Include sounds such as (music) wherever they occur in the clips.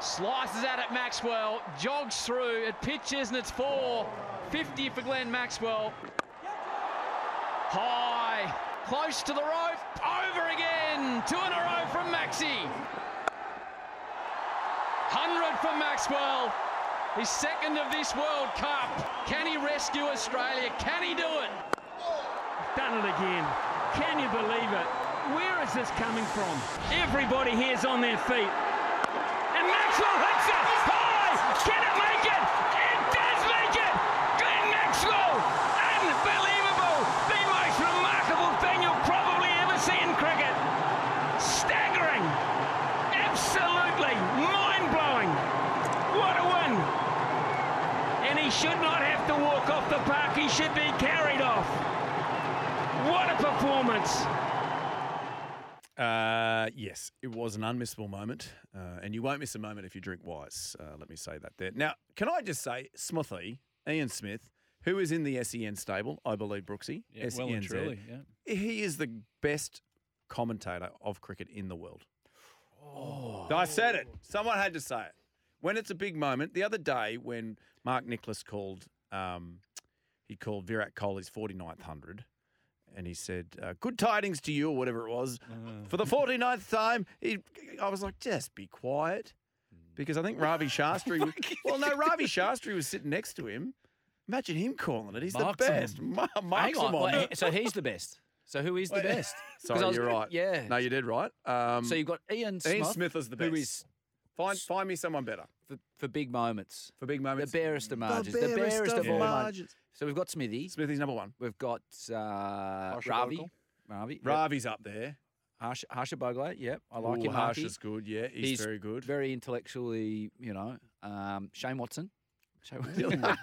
Slices out at Maxwell, jogs through, it pitches and it's four. 50 for Glenn Maxwell. High, close to the rope, over again. Two in a row from Maxi. 100 for Maxwell. His second of this World Cup. Can he rescue Australia? Can he do it? Done it again. Can you believe it? Where is this coming from? Everybody here's on their feet. Maxwell hits it high. Can it make it? It does make it. Glenn Maxwell. Unbelievable. The most remarkable thing you'll probably ever see in cricket. Staggering. Absolutely mind-blowing. What a win. And he should not have to walk off the park. He should be carried off. What a performance. Uh, yes, it was an unmissable moment, uh, and you won't miss a moment if you drink wise. Uh, let me say that there. Now, can I just say, Smithy, Ian Smith, who is in the SEN stable, I believe, Brooksy, Yeah, well and SENZ, truly, yeah. he is the best commentator of cricket in the world. Oh. I said it. Someone had to say it. When it's a big moment, the other day when Mark Nicholas called, um, he called Virat Kohli's 49th hundred, and he said, uh, "Good tidings to you," or whatever it was, for the 49th time. He, I was like, just be quiet, because I think Ravi (laughs) Shastri. was- well, no, Ravi Shastri was sitting next to him. Imagine him calling it. He's Marks the him. best. Ma- Hang marks on. him on. well, he- so he's the best. So who is the best? (laughs) 'Cause Sorry, I was- you're right. Yeah. No, you did right. Um, so you've got Ian Smith. Ian Smith is the best. Who is find find me someone better for, for big moments. for big moments. The barest of margins. The barest of of all margins. margins. So we've got Smithy. Smithy's number one. We've got uh, Harsha Ravi. Bhogle. Ravi. Yep. Ravi's up there. Harsha, Harsha Bhogle. Yep. I like Ooh, him. Harky. Harsha's good. Yeah, he's, He's very good. Very intellectually, you know. Um, Shane Watson. Shane (laughs) Do you like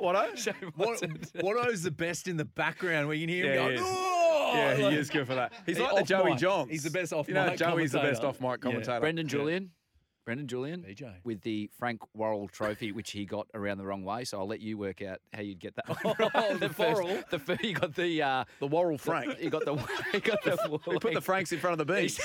Watto? Shane What, Watson. Watto's the best in the background where you can hear Yeah, him he going, is. "Oh!" Yeah, he like- is good for that. He's He- like the off Joey mic. Johns. He's the best off You know, mic Joey's the best commentator. off mic Yeah. commentator. Brendan Yeah. Julian. Brendan Julian BJ. with the Frank Worrell Trophy, which he got around the wrong way. So I'll let you work out how you'd get that. one (laughs) Oh, right. the first- Worrell. the fir- you got the uh, The Worrell Frank. you got the you got the (laughs) (laughs) We put the Franks in front of the bees.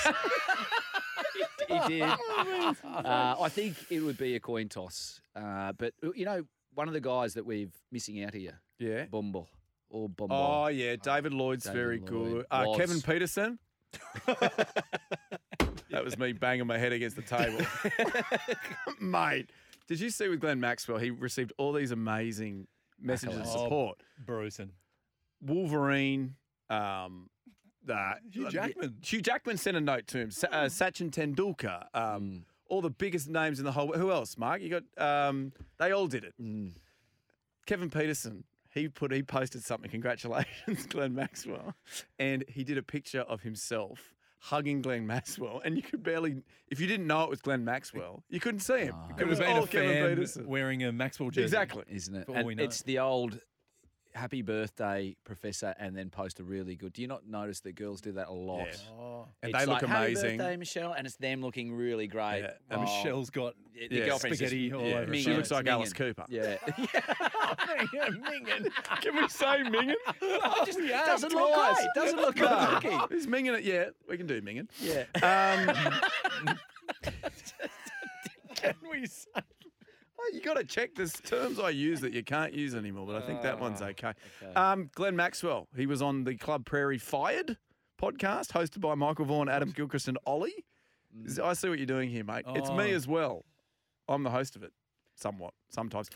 he did. Uh, I think it would be a coin toss. Uh, but you know, one of the guys that we're missing out here, yeah. Bumble or Bumble. Oh yeah, David Lloyd's David very Lloyd good. Uh. Kevin Pietersen. That was me banging my head against the table, (laughs) mate. Did you see with Glenn Maxwell? He received all these amazing messages of Accolades. support. Bruton. Wolverine. Um, uh, Hugh Jackman. Hugh Jackman sent a note to him. Sa- uh, Sachin Tendulkar. Um, All the biggest names in the whole. Who else, Mark? You got. Um, they all did it. Kevin Pietersen. He put. He posted something. Congratulations, (laughs) Glenn Maxwell. And he did a picture of himself hugging Glenn Maxwell, and you could barely. If you didn't know it was Glenn Maxwell, you couldn't see him. Ah. It Could was have been all a Kevin fan Pietersen. wearing a Maxwell jersey. Exactly. isn't it? And it's the old happy birthday, Professor, and then post a really good. Do you not notice that girls do that a lot? Yeah. Oh. And It's they look like, Happy amazing. birthday, Michelle, and it's them looking really great. Yeah, And Oh, Michelle's got the Yeah. girlfriend's just- spaghetti all Yeah, over. she looks face. like Alice Cooper. Yeah. (laughs) Mingin. Can we say Mingen? (laughs) just doesn't look great. Doesn't look good Nah, looking. Is Mingen it? Yeah, we can do Mingen. Yeah. Um, (laughs) Can we say? You got to check. There's terms I use that you can't use anymore, but I think that one's Ah, okay. okay. Um, Glenn Maxwell. He was on the Club Prairie Fired podcast, hosted by Michael Vaughan, Adam Gilchrist, and Ollie. Mm. I see what you're doing here, mate. It's me Oh. as well. I'm the host of it, somewhat, sometimes.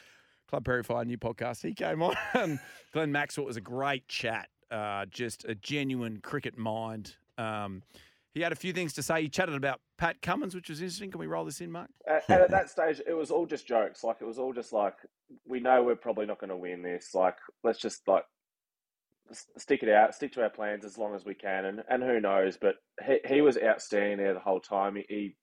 Club Prairie Fire, new podcast. He came on. (laughs) and Glenn Maxwell was a great chat. Uh, just a genuine cricket mind. Um, he had a few things to say. He chatted about Pat Cummins, which was interesting. Can we roll this in, Mark? And, and at that stage, it was all just jokes. Like it was all just like, we know we're probably not going to win this. Like let's just like stick it out, stick to our plans as long as we can, and and who knows? But he he was outstanding there the whole time. He, he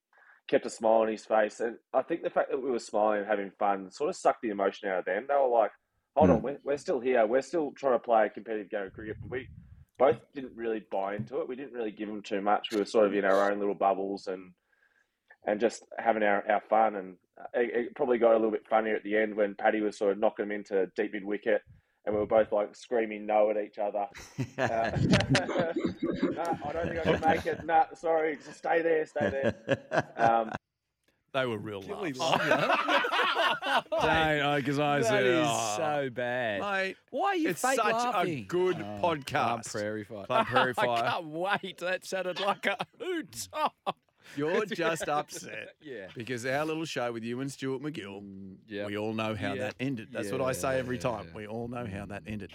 kept a smile on his face, and I think the fact that we were smiling and having fun sort of sucked the emotion out of them. They were like, "Hold hmm. on, we're we're still here. We're still trying to play a competitive game of cricket." We both didn't really buy into it. We didn't really give them too much. We were sort of in our own little bubbles and and just having our, our fun. And it, it probably got a little bit funnier at the end when Paddy was sort of knocking him into deep mid wicket, and we were both like screaming no at each other. (laughs) Uh, (laughs) I don't think I can make it. Nah, sorry, just stay there, stay there. Um, (laughs) They were real Gilly laughs. Don't, because (laughs) I That said, is oh, so bad. Mate, Why are you it's fake such laughing? a good Oh, podcast. Club Prairie Fire. Club (laughs) Prairie Fire. I Fire. can't wait. That sounded like a hoot. (laughs) You're just upset yeah. because our little show with you and Stuart MacGill, yeah. we all know how Yeah. that ended. That's what I say every time. Yeah. We all know how that ended.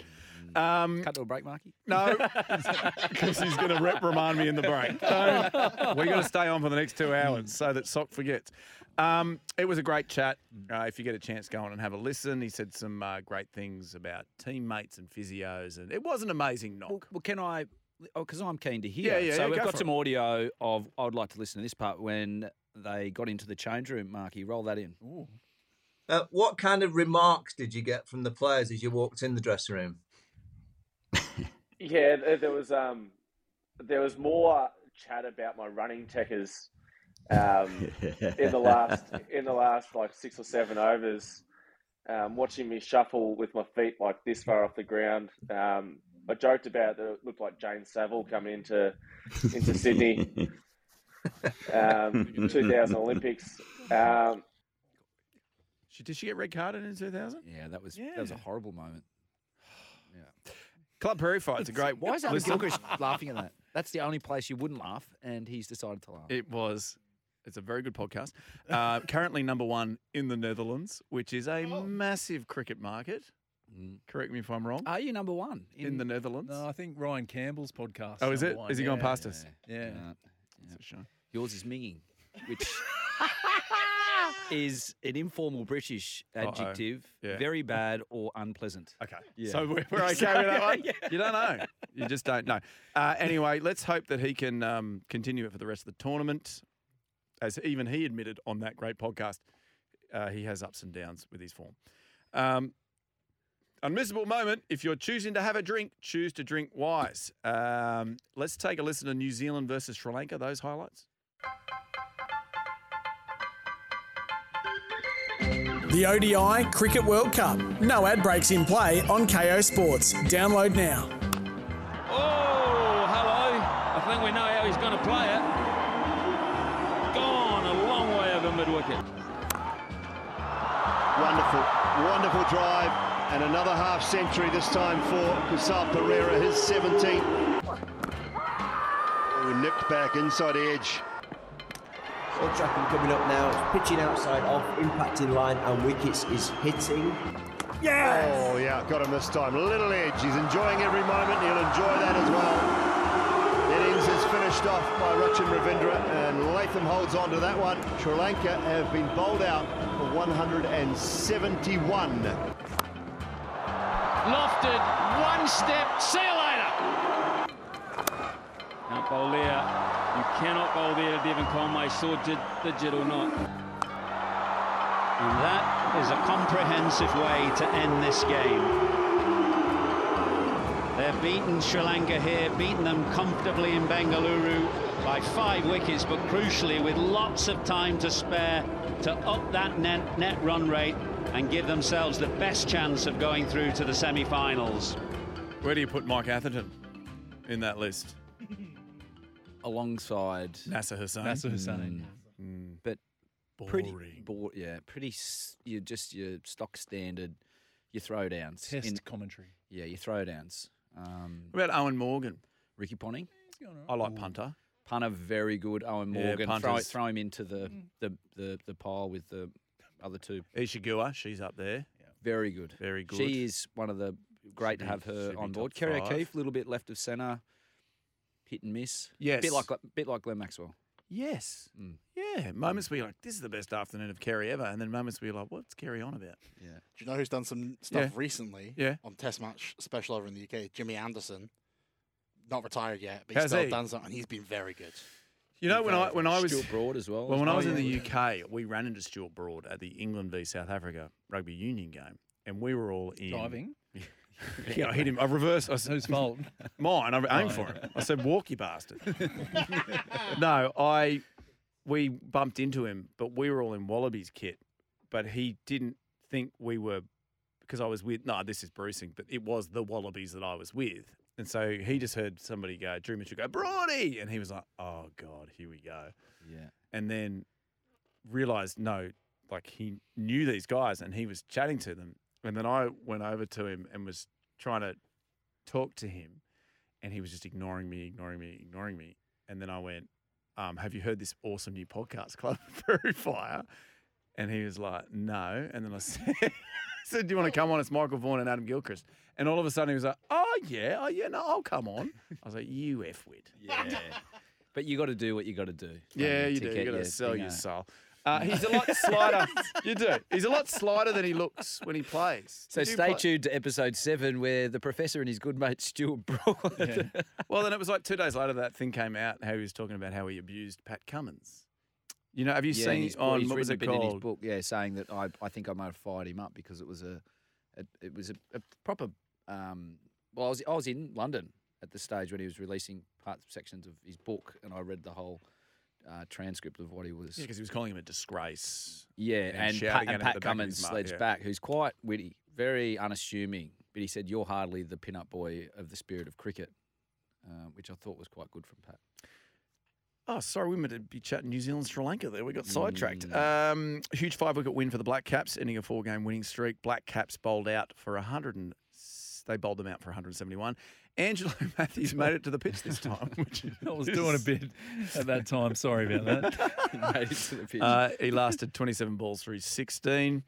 Um, Cut to a break, Marky. no, (laughs) because he's going to reprimand me in the break. Don't. We're going to stay on for the next two hours so that Sock forgets. Um, it was a great chat. Uh, if you get a chance, go on and have a listen. He said some uh, great things about teammates and physios, and it was an amazing knock. Well, well can I? Oh, because I'm keen to hear. Yeah, yeah, So yeah, we've go got for some audio of. I would like to listen to this part when they got into the change room. Marky, roll that in. Uh, what kind of remarks did you get from the players as you walked in the dressing room? Yeah, there, there was um, there was more chat about my running techers um, in the last in the last like six or seven overs. Um, watching me shuffle with my feet like this far off the ground. Um, I joked about that it looked like Jane Saville coming into into Sydney, um, (laughs) 2000 Olympics. Um, She, did she get red carded in 2000? Yeah, that was that was a horrible moment. Club Prairie Fire. It's a great. Why is Adam listen. Gilchrist (laughs) laughing at that? That's the only place you wouldn't laugh, and he's decided to laugh. It was. It's a very good podcast. Uh, (laughs) currently number one in the Netherlands, which is a massive cricket market. Mm. Correct me if I'm wrong. Are you number one in, the Netherlands. No, I think Ryan Campbell's podcast. Oh, is number it? one. Has he gone Yeah, past us? Yeah. It's a shame. yours is minging, which (laughs) is an informal British adjective, Yeah. very bad or unpleasant. Okay. Yeah. So we're, we're (laughs) okay with that one? You don't know. You just don't know. Uh, anyway, let's hope that he can um, continue it for the rest of the tournament. As even he admitted on that great podcast, uh, he has ups and downs with his form. Um, unmissable moment. If you're choosing to have a drink, choose to drink wise. Um, let's take a listen to New Zealand versus Sri Lanka, those highlights. The ODI Cricket World Cup. No ad breaks in play on Kayo Sports. Download now. Oh, hello. I think we know how he's going to play it. Gone a long way over mid wicket. Wonderful, wonderful drive, and another half century this time for Kusal Perera, his 17th. Ooh, nipped back inside edge. Short tracking coming up now, It's pitching outside off, impacting line and wickets is hitting. Yeah, oh, yeah, got him this time. Little edge. He's enjoying every moment. He'll enjoy that as well. Innings is finished off by Rachin Ravindra, and Latham holds on to that one. Sri Lanka have been bowled out for 171. Lofted, one step, see you later. Now, bowl there. You cannot bowl there, Devon Conway, saw did, digit or not. And that is a comprehensive way to end this game. They've beaten Sri Lanka here, beaten them comfortably in Bengaluru by five wickets, but crucially with lots of time to spare to up that net, net run rate and give themselves the best chance of going through to the semi-finals. Where do you put Mike Atherton in that list? (laughs) Alongside Nasser Hussain. Nasser Hussain. Mm, but boring. pretty, bo- yeah, pretty. s- You just your stock standard, your throwdowns. Test in- commentary. yeah, your throwdowns. Um, What about Eoin Morgan? Ricky Ponting, I like punter. punter, very good. Eoin Yeah, Morgan, throw, throw him into the, the, the, the pile with the other two. Isa Guha, she's up there. Very good. Very good. She is one of the great Should to have her on board. Kerry five. O'Keeffe, a little bit left of centre, hit and miss. Yes. bit like bit like Glenn Maxwell. Yes. Mm. Yeah. Moments where you're like, this is the best afternoon of Kerry ever. And then moments where you're like, what's Kerry on about? Yeah. Do you know who's done some stuff Yeah. recently? Yeah. On Test match special over in the UK, Jimmy Anderson. Not retired yet, but How's he's still he? done something, and he's been very good. You know, when I when I was Stuart Broad as well. well, when I Oh, was in yeah. the UK, we ran into Stuart Broad at the England v South Africa rugby union game, and we were all in Driving. (laughs) Yeah, I hit him. I reversed. I, Whose fault? (laughs) Mine. I aimed for him. I said, "Walk, you bastard." (laughs) no, I. We bumped into him, but we were all in Wallabies kit. But he didn't think we were because I was with. No, this is bruising, but it was the Wallabies that I was with, and so he just heard somebody go, Drew Mitchell go, Broady, and he was like, "Oh God, here we go." Yeah. And then realized no, like he knew these guys and he was chatting to them. And then I went over to him and was trying to talk to him, and he was just ignoring me, ignoring me, ignoring me. And then I went, um, "Have you heard this awesome new podcast, (laughs) Club Prairie Fire?" And he was like, "No." And then I (laughs) said, I said, "Do you want to come on?" It's Michael Vaughan and Adam Gilchrist. And all of a sudden he was like, "Oh yeah, oh yeah, no, I'll come on." I was like, "You f wit." Yeah. but you got to do what you got to do. Yeah, you do. You got to sell your soul. Uh, he's a lot (laughs) slighter. you do. He's a lot slighter than he looks when he plays. So You stay play- tuned to episode seven, where the professor and his good mate Stuart Broad. (laughs) Well, then it was like two days later that thing came out. How he was talking about how he abused Pat Cummins. You know, have you Yeah, seen he's, on he's what was it a bit in his called? book? Yeah, saying that I, I think I might have fired him up because it was a, a it was a, a proper. Um, well, I was I was in London at the stage when he was releasing parts sections of his book, and I read the whole uh, transcript of what he was. Yeah, because he was calling him a disgrace. Yeah, and and, Pat, and Pat the back of Cummins sledged yeah. back, who's quite witty, very unassuming. But he said, "You're hardly the pin-up boy of the spirit of cricket," uh, which I thought was quite good from Pat. Oh, sorry, we meant to be chatting New Zealand, Sri Lanka there. We got sidetracked. Mm. Um, huge five wicket win for the Black Caps, ending a four game winning streak. Black Caps bowled out for 100 and they bowled them out for 171. Angelo (laughs) Matthews made it to the pitch this time. (laughs) Which I was doing a bit at that time. Sorry about that. (laughs) Made it to the pitch. Uh, he lasted 27 balls through 16.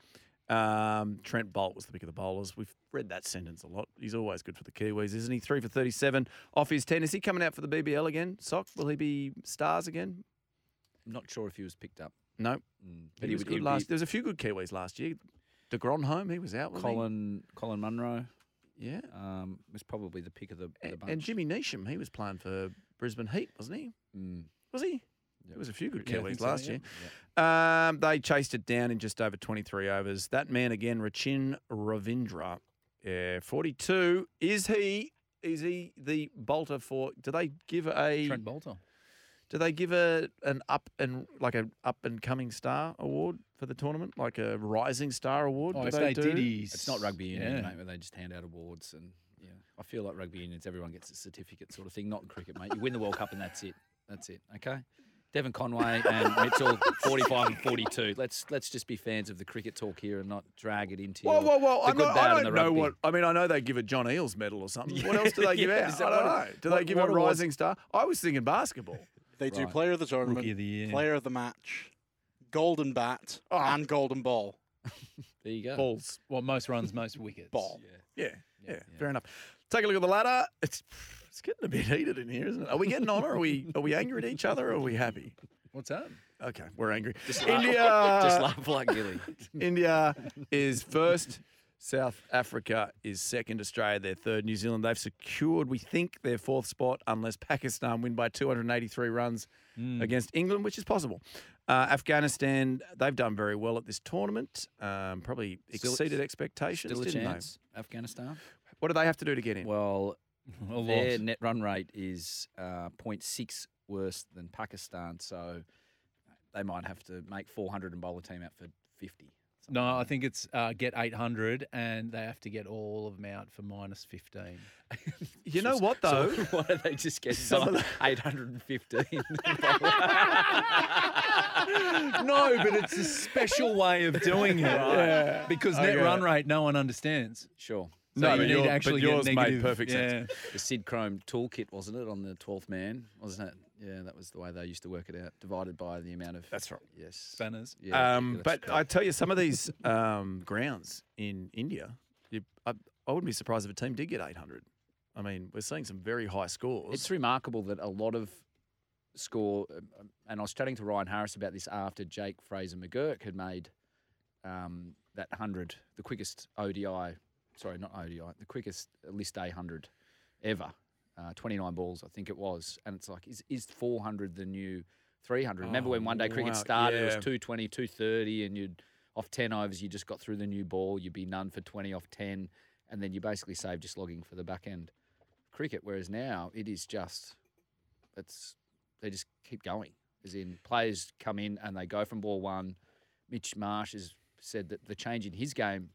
Um, Trent Boult was the pick of the bowlers. We've read that sentence a lot. He's always good for the Kiwis, isn't he? Three for 37 off his 10. Is he coming out for the BBL again? Sock, will he be stars again? I'm not sure if he was picked up. No. Mm. But he, was would- good last. be- There was a few good Kiwis last year. De Grandhomme, he was out. wasn't he? Colin Colin Munro. Yeah. Um, was probably the pick of the, the bunch. and Jimmy Neesham, he was playing for Brisbane Heat, wasn't he? Mm. Was he? There was a few good Yeah, Kiwis think so, last yeah. year. Um, they chased it down in just over 23 overs. That man again, Rachin Ravindra, yeah, 42. Is he? Is he the bolter for? Do they give a? Trent Bolter. Do they give a an up and like a up and coming star award for the tournament, like a rising star award? Oh, do if they, they do? did, he's It's not rugby union, yeah. mate, where they just hand out awards and yeah. I feel like rugby unions, everyone gets a certificate sort of thing. Not in cricket, mate. You win the World Cup and that's it. That's it. Okay. Devon Conway and Mitchell, forty-five and forty-two. Let's let's just be fans of the cricket talk here and not drag it into Whoa, your, whoa, whoa! I'm good, not, I don't know rugby. what. I mean, I know they give a John Eales medal or something. What (laughs) else do they give Yeah, out? I don't what know. Do what- they give a awards- rising star? I was thinking basketball. They do Right. player of the tournament, Rookie of the year. player of the match, golden bat, Ah. and golden ball. (laughs) There you go. Balls. Well, most runs, most wickets. Ball. Yeah, yeah, fair enough. Take a look at the ladder. It's it's getting a bit heated in here, isn't it? Are we getting on, or are we are we angry at each other, or are we happy? What's up? Okay, we're angry. Just India, laugh, just laugh like Gilly. (laughs) India is first. South Africa is second. Australia, their third. New Zealand, they've secured, we think, their fourth spot unless Pakistan win by 283 runs Mm. against England, which is possible. Uh, Afghanistan, they've done very well at this tournament. Um, probably Still- exceeded expectations. Still a didn't they? chance. Afghanistan. What do they have to do to get in? Well, (laughs) A lot. their net run rate is uh, 0.6 worse than Pakistan, so they might have to make 400 and bowl a team out for 50. No, I think it's uh, get 800 and they have to get all of them out for minus 15. (laughs) You know what though? So (laughs) why don't they just get Some of the- 815? (laughs) no, but it's a special way of doing it. Yeah. Because net Okay. run rate, no one understands. sure. So No, you but need your- to but yours get made negative. perfect sense. The Sid Chrome toolkit, wasn't it, on the 12th man? Wasn't it? Yeah, that was the way they used to work it out, divided by the amount of. That's right. Yes. Spanners. Yeah, um, that's but correct. I tell you, some of these (laughs) um, grounds in India, you, I, I wouldn't be surprised if a team did get 800. I mean, we're seeing some very high scores. It's remarkable that a lot of score, um, and I was chatting to Ryan Harris about this after Jake Fraser McGurk had made um, that 100, the quickest ODI, sorry, not ODI, the quickest list A 100 ever. Uh, 29 balls, I think it was. And it's like, is, is 400 the new 300? Remember when one day cricket wow, started, it was yeah. 220, 230, and you'd off 10 overs, you just got through the new ball, you'd be none for 20 off 10, and then you basically saved just logging for the back end cricket. Whereas now it is just, it's they just keep going. As in players come in and they go from ball one. Mitch Marsh has said that the change in his game,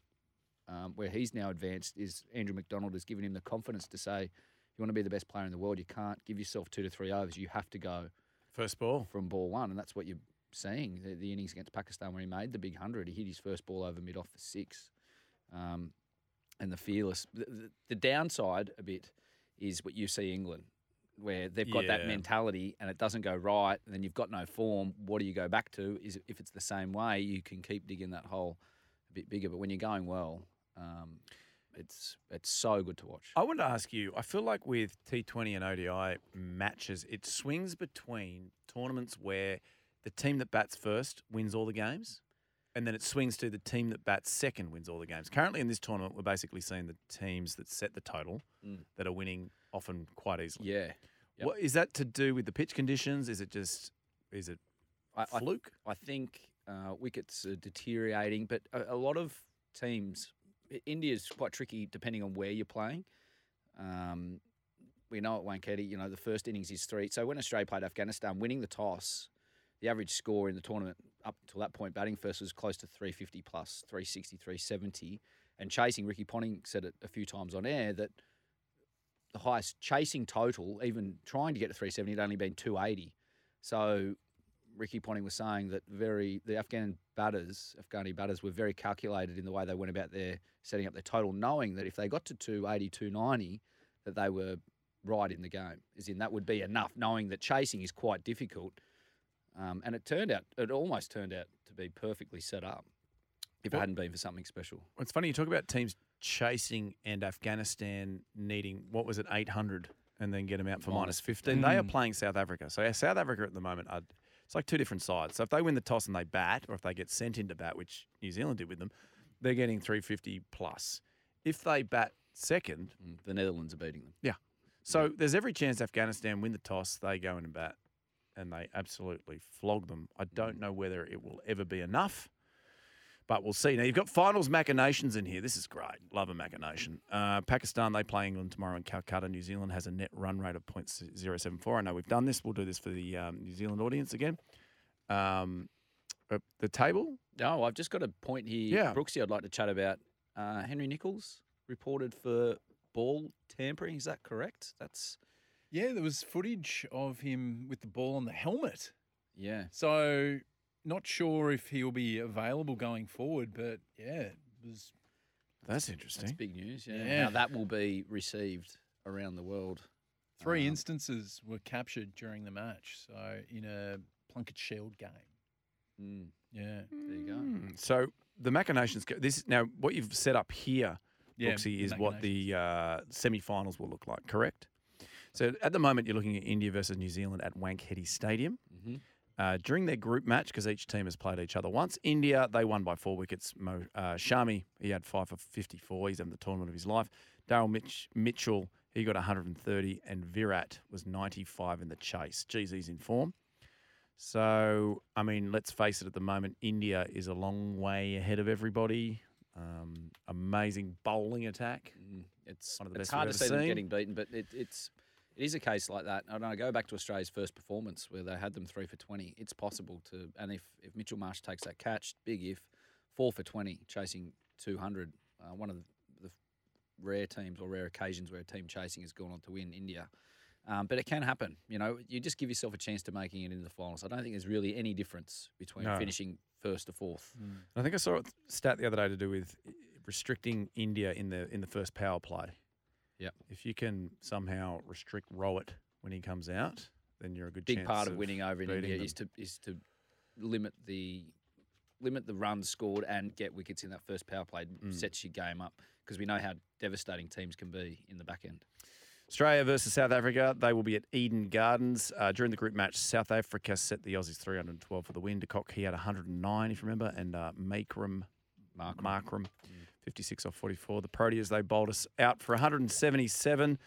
um, where he's now advanced, is Andrew McDonald has given him the confidence to say, you want to be the best player in the world, you can't give yourself two to three overs. You have to go First ball. from ball one, and that's what you're seeing the, the innings against Pakistan where he made the big hundred. He hit his first ball over mid off for six, um, and the fearless. The, the, the downside a bit is what you see England, where they've got that mentality and it doesn't go right, and then you've got no form. What do you go back to? Is if it's the same way, you can keep digging that hole a bit bigger. But when you're going well, um, it's it's so good to watch. I want to ask you. I feel like with T20 and ODI matches, it swings between tournaments where the team that bats first wins all the games, and then it swings to the team that bats second wins all the games. Currently in this tournament, we're basically seeing the teams that set the total Mm. that are winning often quite easily. Yeah. Yep. What is that to do with the pitch conditions? Is it just is it I, I- fluke? I, think uh, wickets are deteriorating, but a, a lot of teams, I- India's quite tricky depending on where you're playing. Um, we know at Wankhede, you know, the first innings is three. So when Australia played Afghanistan, winning the toss, the average score in the tournament up until that point, batting first was close to 350 plus, 360, 370. And chasing, Ricky Ponting said it a few times on air that the highest chasing total, even trying to get to 370, had only been 280. So Ricky Ponting was saying that very the Afghan batters, Afghani batters, were very calculated in the way they went about their setting up their total, knowing that if they got to 280, 290, that they were right in the game. As in, that would be enough, knowing that chasing is quite difficult. Um, and it turned out, it almost turned out to be perfectly set up if it hadn't been for something special. It's funny you talk about teams chasing and Afghanistan needing what was it, eight hundred, and then get them out for minus Minus fifteen. They are Mm. playing South Africa, so yeah, South Africa at the moment are it's like two different sides. So if they win the toss and they bat, or if they get sent into bat, which New Zealand did with them, they're getting three fifty plus. If they bat second, Mm, The Netherlands are beating them. yeah. So there's every chance Afghanistan win the toss, they go in and bat, and they absolutely flog them. I don't know whether it will ever be enough, but we'll see. Now you've got finals machinations in here. This is great. Love a machination. Uh, Pakistan they play England tomorrow in Calcutta. New Zealand has a net run rate of .074. I know we've done this. We'll do this for the um, New Zealand audience again. Um, uh, the table. No, I've just got a point here, Yeah. Brooksy. I'd like to chat about uh, Henry Nicholls reported for ball tampering. Is that correct? That's Yeah, there was footage of him with the ball on the helmet. yeah. So, not sure if he'll be available going forward, but yeah, it was. That's interesting. That's big news. Yeah. Yeah. How that will be received around the world. Three Um, instances were captured during the match. So, in a Plunket Shield game. Mm, Yeah. there you go. Mm, So the machinations. go- This now what you've set up here, Yeah, Brooksy, is what the uh, semi-finals will look like. Correct. So at the moment, you're looking at India versus New Zealand at Wankhede Stadium. Mhm. Uh, during their group match, because each team has played each other once, India they won by four wickets. Mo, uh, Shami he had five for 54. He's having the tournament of his life. Daryl Mitch, Mitchell he got 130, and Virat was 95 in the chase. Geez, he's in form. So, I mean, let's face it, at the moment, India is a long way ahead of everybody. Um, amazing bowling attack. Mm, It's One of the it's best hard to see them getting beaten, but it, it's it is a case like that. I. Go back to Australia's first performance where they had them three for twenty. It's possible to, and if if Mitchell Marsh takes that catch, big if, four for twenty, chasing two hundred. Uh, one of the, the rare teams or rare occasions where a team chasing has gone on to win India. Um, but it can happen. You know, you just give yourself a chance to making it into the finals. I don't think there's really any difference between No. finishing first or fourth. I think I saw a stat the other day to do with restricting India in the in the first power play. Yep. If you can somehow restrict Rohit when he comes out, then you're a good chance. big part of winning over in India them. is to is to limit the limit the runs scored and get wickets in that first power play. Mm. Sets your game up because we know how devastating teams can be in the back end. Australia versus South Africa. They will be at Eden Gardens. Uh, during the group match, South Africa set the Aussies 312 for the win. De Kock, he had 109, if you remember, and uh, Makram, Markram. Markram 56 off 44. The Proteas, they bowled us out for 177.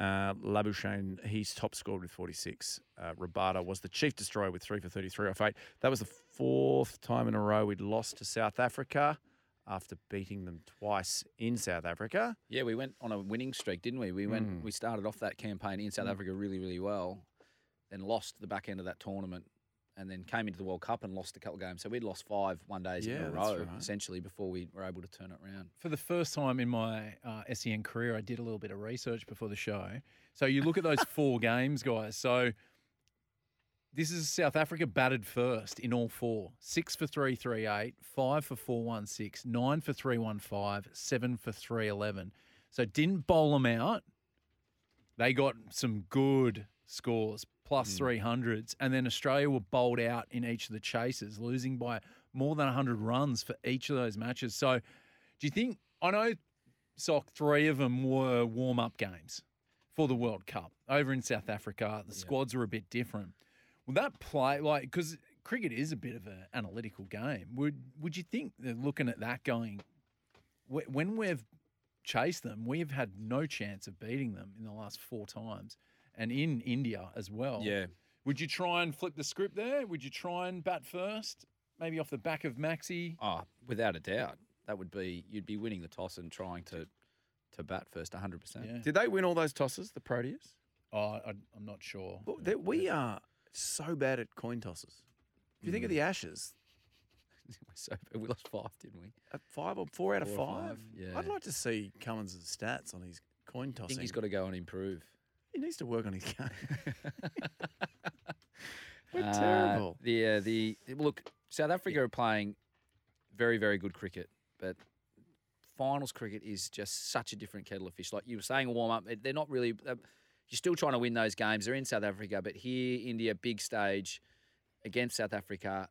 Uh, Labuschagne, he's top scored with 46. Uh, Rabada was the chief destroyer with 3 for 33 off 8. That was the fourth time in a row we'd lost to South Africa after beating them twice in South Africa. Yeah, we went on a winning streak, didn't we? We went. Mm. We started off that campaign in South Africa really, really well, then lost the back end of that tournament, and then came into the World Cup and lost a couple of games. So we'd lost five one days in a row right. essentially before we were able to turn it around. For the first time in my uh, SEN career, I did a little bit of research before the show. So you look at those (laughs) four games, guys. So This is South Africa batted first in all four. Six for 338, five for 416, nine for 315, seven for 311. So didn't bowl them out. They got some good scores, plus mm. 300s. And then Australia were bowled out in each of the chases, losing by more than 100 runs for each of those matches. So do you think, I know, Sock, three of them were warm up games for the World Cup over in South Africa. The squads were a bit different. Would that play like because cricket is a bit of an analytical game? Would would you think they're looking at that going when we've chased them, we've had no chance of beating them in the last four times, and in India as well. Yeah. Would you try and flip the script there? Would you try and bat first, maybe off the back of Maxi? Oh, without a doubt, that would be you'd be winning the toss and trying to to bat first, hundred percent. Yeah. Did they win all those tosses, the Proteas? Oh, I, I'm not sure. Well, they- we are so bad at coin tosses. If you think of Mm. the Ashes, (laughs) we're so bad. we lost five, didn't we? a five or four out of Four or five. five, yeah. I'd like to see Cummins' stats on his coin I tossing. think he's got to go and improve. He needs to work on his game. (laughs) We're Uh, terrible. The uh, the look, South Africa are playing very very good cricket, but finals cricket is just such a different kettle of fish. Like you were saying, warm up, they're not really. Uh, you're still trying to win those games. They're in South Africa, but here, India, big stage against South Africa.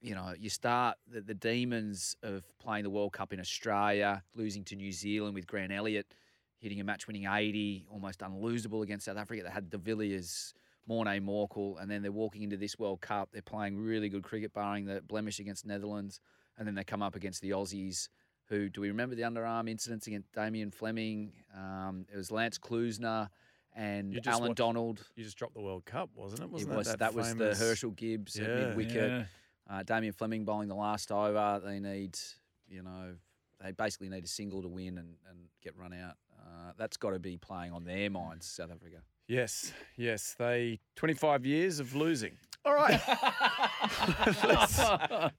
You know, you start the, the demons of playing the World Cup in Australia, losing to New Zealand with Grant Elliott hitting a match-winning 80, almost unlosable against South Africa. They had De Villiers, Morné Morkel, and then they're walking into this World Cup. They're playing really good cricket, barring the blemish against Netherlands, and then they come up against the Aussies. Who do we remember the underarm incidents against Damien Fleming? Um, it was Lance Klusener and Alan watched- Donald. You just dropped the World Cup, wasn't it? It Wasn't was that, that, was the Herschelle Gibbs at mid wicket. Yeah. Uh, Damien Fleming bowling the last over. They need, you know, they basically need a single to win and, and get run out. Uh, that's got to be playing on their minds, South Africa. Yes, yes. They 25 years of losing. All right. (laughs)